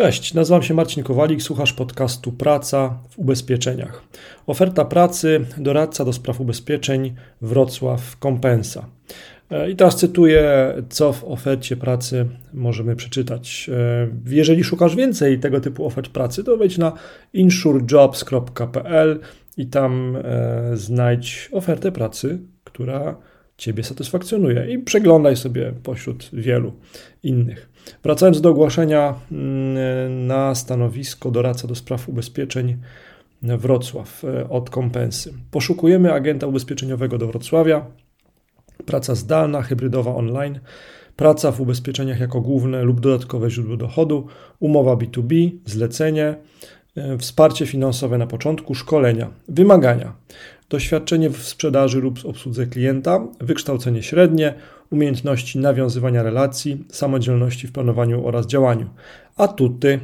Cześć, nazywam się Marcin Kowalik, słuchasz podcastu Praca w ubezpieczeniach. Oferta pracy, doradca do spraw ubezpieczeń Wrocław Kompensa. E, I teraz cytuję, co w ofercie pracy możemy przeczytać. E, jeżeli szukasz więcej tego typu ofert pracy, to wejdź na insurejobs.pl i tam e, znajdź ofertę pracy, która Ciebie satysfakcjonuje i przeglądaj sobie pośród wielu innych. Wracając do ogłoszenia mm, na stanowisko doradca do spraw ubezpieczeń Wrocław e, od kompensy. Poszukujemy agenta ubezpieczeniowego do Wrocławia. Praca zdalna, hybrydowa online, praca w ubezpieczeniach jako główne lub dodatkowe źródło dochodu, umowa B2B, zlecenie, e, wsparcie finansowe na początku, szkolenia, wymagania doświadczenie w sprzedaży lub obsłudze klienta, wykształcenie średnie, umiejętności nawiązywania relacji, samodzielności w planowaniu oraz działaniu. Atuty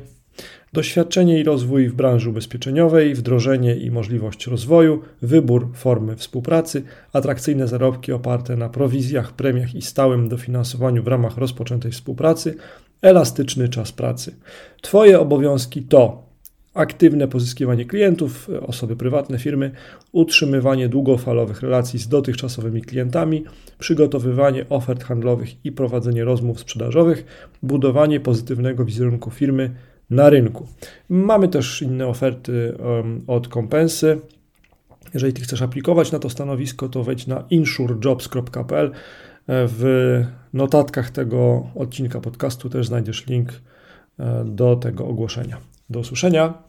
doświadczenie i rozwój w branży ubezpieczeniowej, wdrożenie i możliwość rozwoju, wybór formy współpracy, atrakcyjne zarobki oparte na prowizjach, premiach i stałym dofinansowaniu w ramach rozpoczętej współpracy, elastyczny czas pracy. Twoje obowiązki to aktywne pozyskiwanie klientów, osoby prywatne, firmy, utrzymywanie długofalowych relacji z dotychczasowymi klientami, przygotowywanie ofert handlowych i prowadzenie rozmów sprzedażowych, budowanie pozytywnego wizerunku firmy na rynku. Mamy też inne oferty od kompensy. Jeżeli ty chcesz aplikować na to stanowisko, to wejdź na insurejobs.pl. W notatkach tego odcinka podcastu też znajdziesz link e, do tego ogłoszenia. Do usłyszenia.